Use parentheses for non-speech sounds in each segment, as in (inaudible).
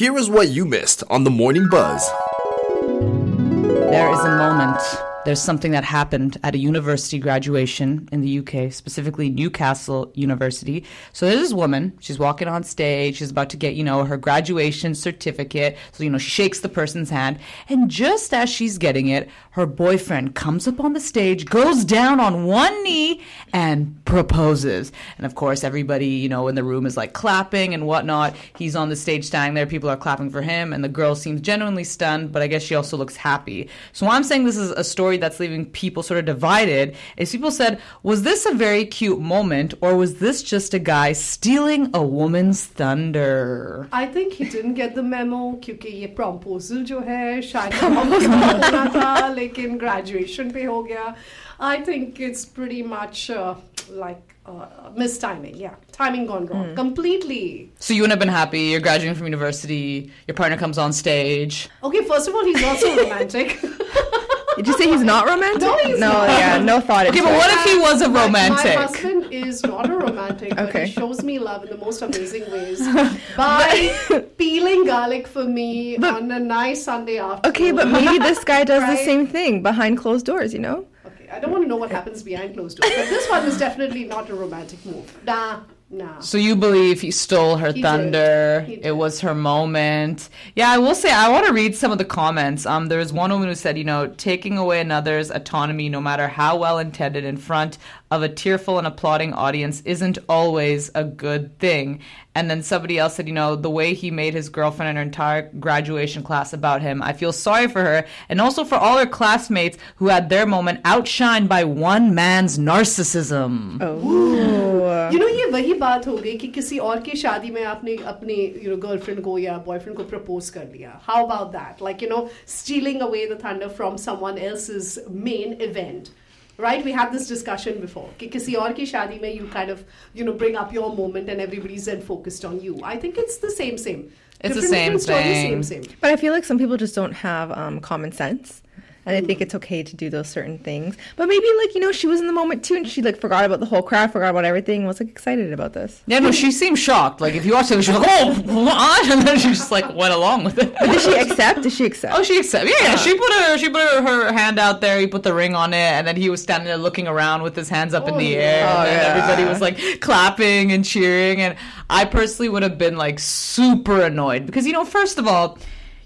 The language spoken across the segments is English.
Here is what you missed on the Morning Buzz. There is a moment there's something that happened at a university graduation in the UK, specifically Newcastle University. So there's this woman, she's walking on stage, she's about to get, you know, her graduation certificate. So, you know, she shakes the person's hand. And just as she's getting it, her boyfriend comes up on the stage, goes down on one knee, and proposes. And of course, everybody, you know, in the room is like clapping and whatnot. He's on the stage standing there, people are clapping for him, and the girl seems genuinely stunned, but I guess she also looks happy. So I'm saying this is a story story that's leaving people sort of divided is people said, was this a very cute moment or was this just a guy stealing a woman's thunder? I think he didn't get the memo क्योंकि ये proposal जो है शायद होना (laughs) था लेकिन graduation पे हो गया. I think it's pretty much uh, like uh, mistiming. Yeah, timing gone wrong mm. completely. So you wouldn't have been happy. You're graduating from university. Your partner comes on stage. Okay, first of all, he's not so romantic. (laughs) Did you say he's not romantic? No, he's no, not. yeah, no thought. Okay, but what if he was a romantic? My, my husband is not a romantic, okay. but he shows me love in the most amazing ways (laughs) by (laughs) peeling garlic for me but, on a nice Sunday afternoon. Okay, but maybe this guy does (laughs) right? the same thing behind closed doors, you know? Okay, I don't want to know what happens behind closed doors, but this one is definitely not a romantic move. Nah. No. So you believe he stole her he thunder? It was her moment. Yeah, I will say I want to read some of the comments. Um, there was one woman who said, you know, taking away another's autonomy, no matter how well intended, in front of a tearful and applauding audience isn't always a good thing. And then somebody else said, you know, the way he made his girlfriend and her entire graduation class about him, I feel sorry for her and also for all her classmates who had their moment outshined by one man's narcissism. Oh. (gasps) You know, ये वही बात हो गई कि किसी और की शादी में आपने अपने you know girlfriend को या boyfriend को propose कर लिया. How about that? Like you know, stealing away the thunder from someone else's main event right we had this discussion before कि किसी और की शादी में you kind of you know bring up your moment and everybody's then focused on you I think it's the same same it's different, the same thing story, same, same. but I feel like some people just don't have um, common sense and I think it's okay to do those certain things. But maybe like you know she was in the moment too, and she like forgot about the whole crowd, forgot about everything, was like excited about this. Yeah, no, she seemed shocked. Like if you watch it, she was like, "Oh, what?" (laughs) and then she just like went along with it. But did she accept? Did she accept? Oh, she accepted. Yeah, yeah, she ah. put her she put her, her, hand out there. He put the ring on it, and then he was standing there looking around with his hands up oh, in the oh, air, oh, and yeah. everybody was like clapping and cheering. And I personally would have been like super annoyed because you know, first of all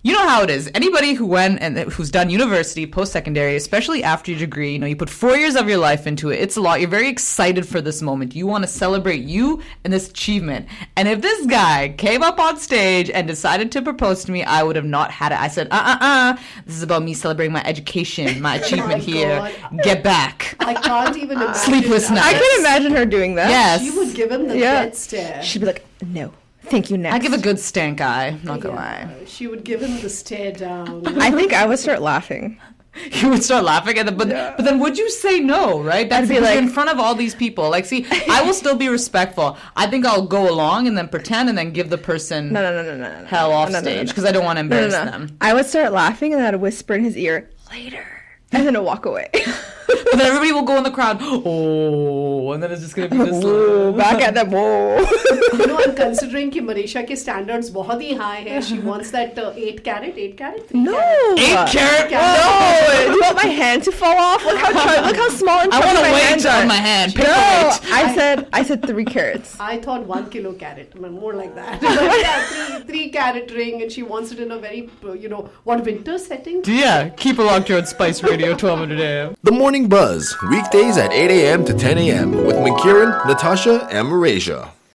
you know how it is. Anybody who went and who's done university, post secondary, especially after your degree, you know, you put four years of your life into it. It's a lot. You're very excited for this moment. You want to celebrate you and this achievement. And if this guy came up on stage and decided to propose to me, I would have not had it. I said, uh uh uh. This is about me celebrating my education, my achievement (laughs) oh my here. God. Get back. I can't even (laughs) imagine. Sleepless nights. I can imagine her doing that. Yes. She would give him the yeah. dead stare. She'd be like, no. Thank you, next. I give a good stank eye, not gonna yeah, lie. She would give him the stare down. (laughs) I think I would start laughing. (laughs) You would start laughing at them, but yeah. but then would you say no, right? That's be like, in front of all these people. Like, see, I will still be respectful. I think I'll go along and then pretend and then give the person no, no, no, no, no, no hell off no, stage because I don't want to embarrass them. I would start laughing and then I'd whisper in his ear later, and then I'd walk away. (laughs) but then everybody will go in the crowd, oh, and then it's just gonna be this whoa, back at them, whoa. you know, I'm considering कि Marisha के standards बहुत ही high है. She wants that uh, eight carat, eight carat, no, carat. eight carat. No, do you want my hand to fall off? Look how look how small and I want to weight on my hand. no, I said I said three carats. I thought one kilo carat, more like that. but (laughs) yeah, three three carat ring, and she wants it in a very you know what winter setting. Yeah, keep it locked here on Spice Radio 1200 AM. The morning buzz Buzz, weekdays at 8 a.m. to 10 a.m. with McKieran, Natasha, and Malaysia.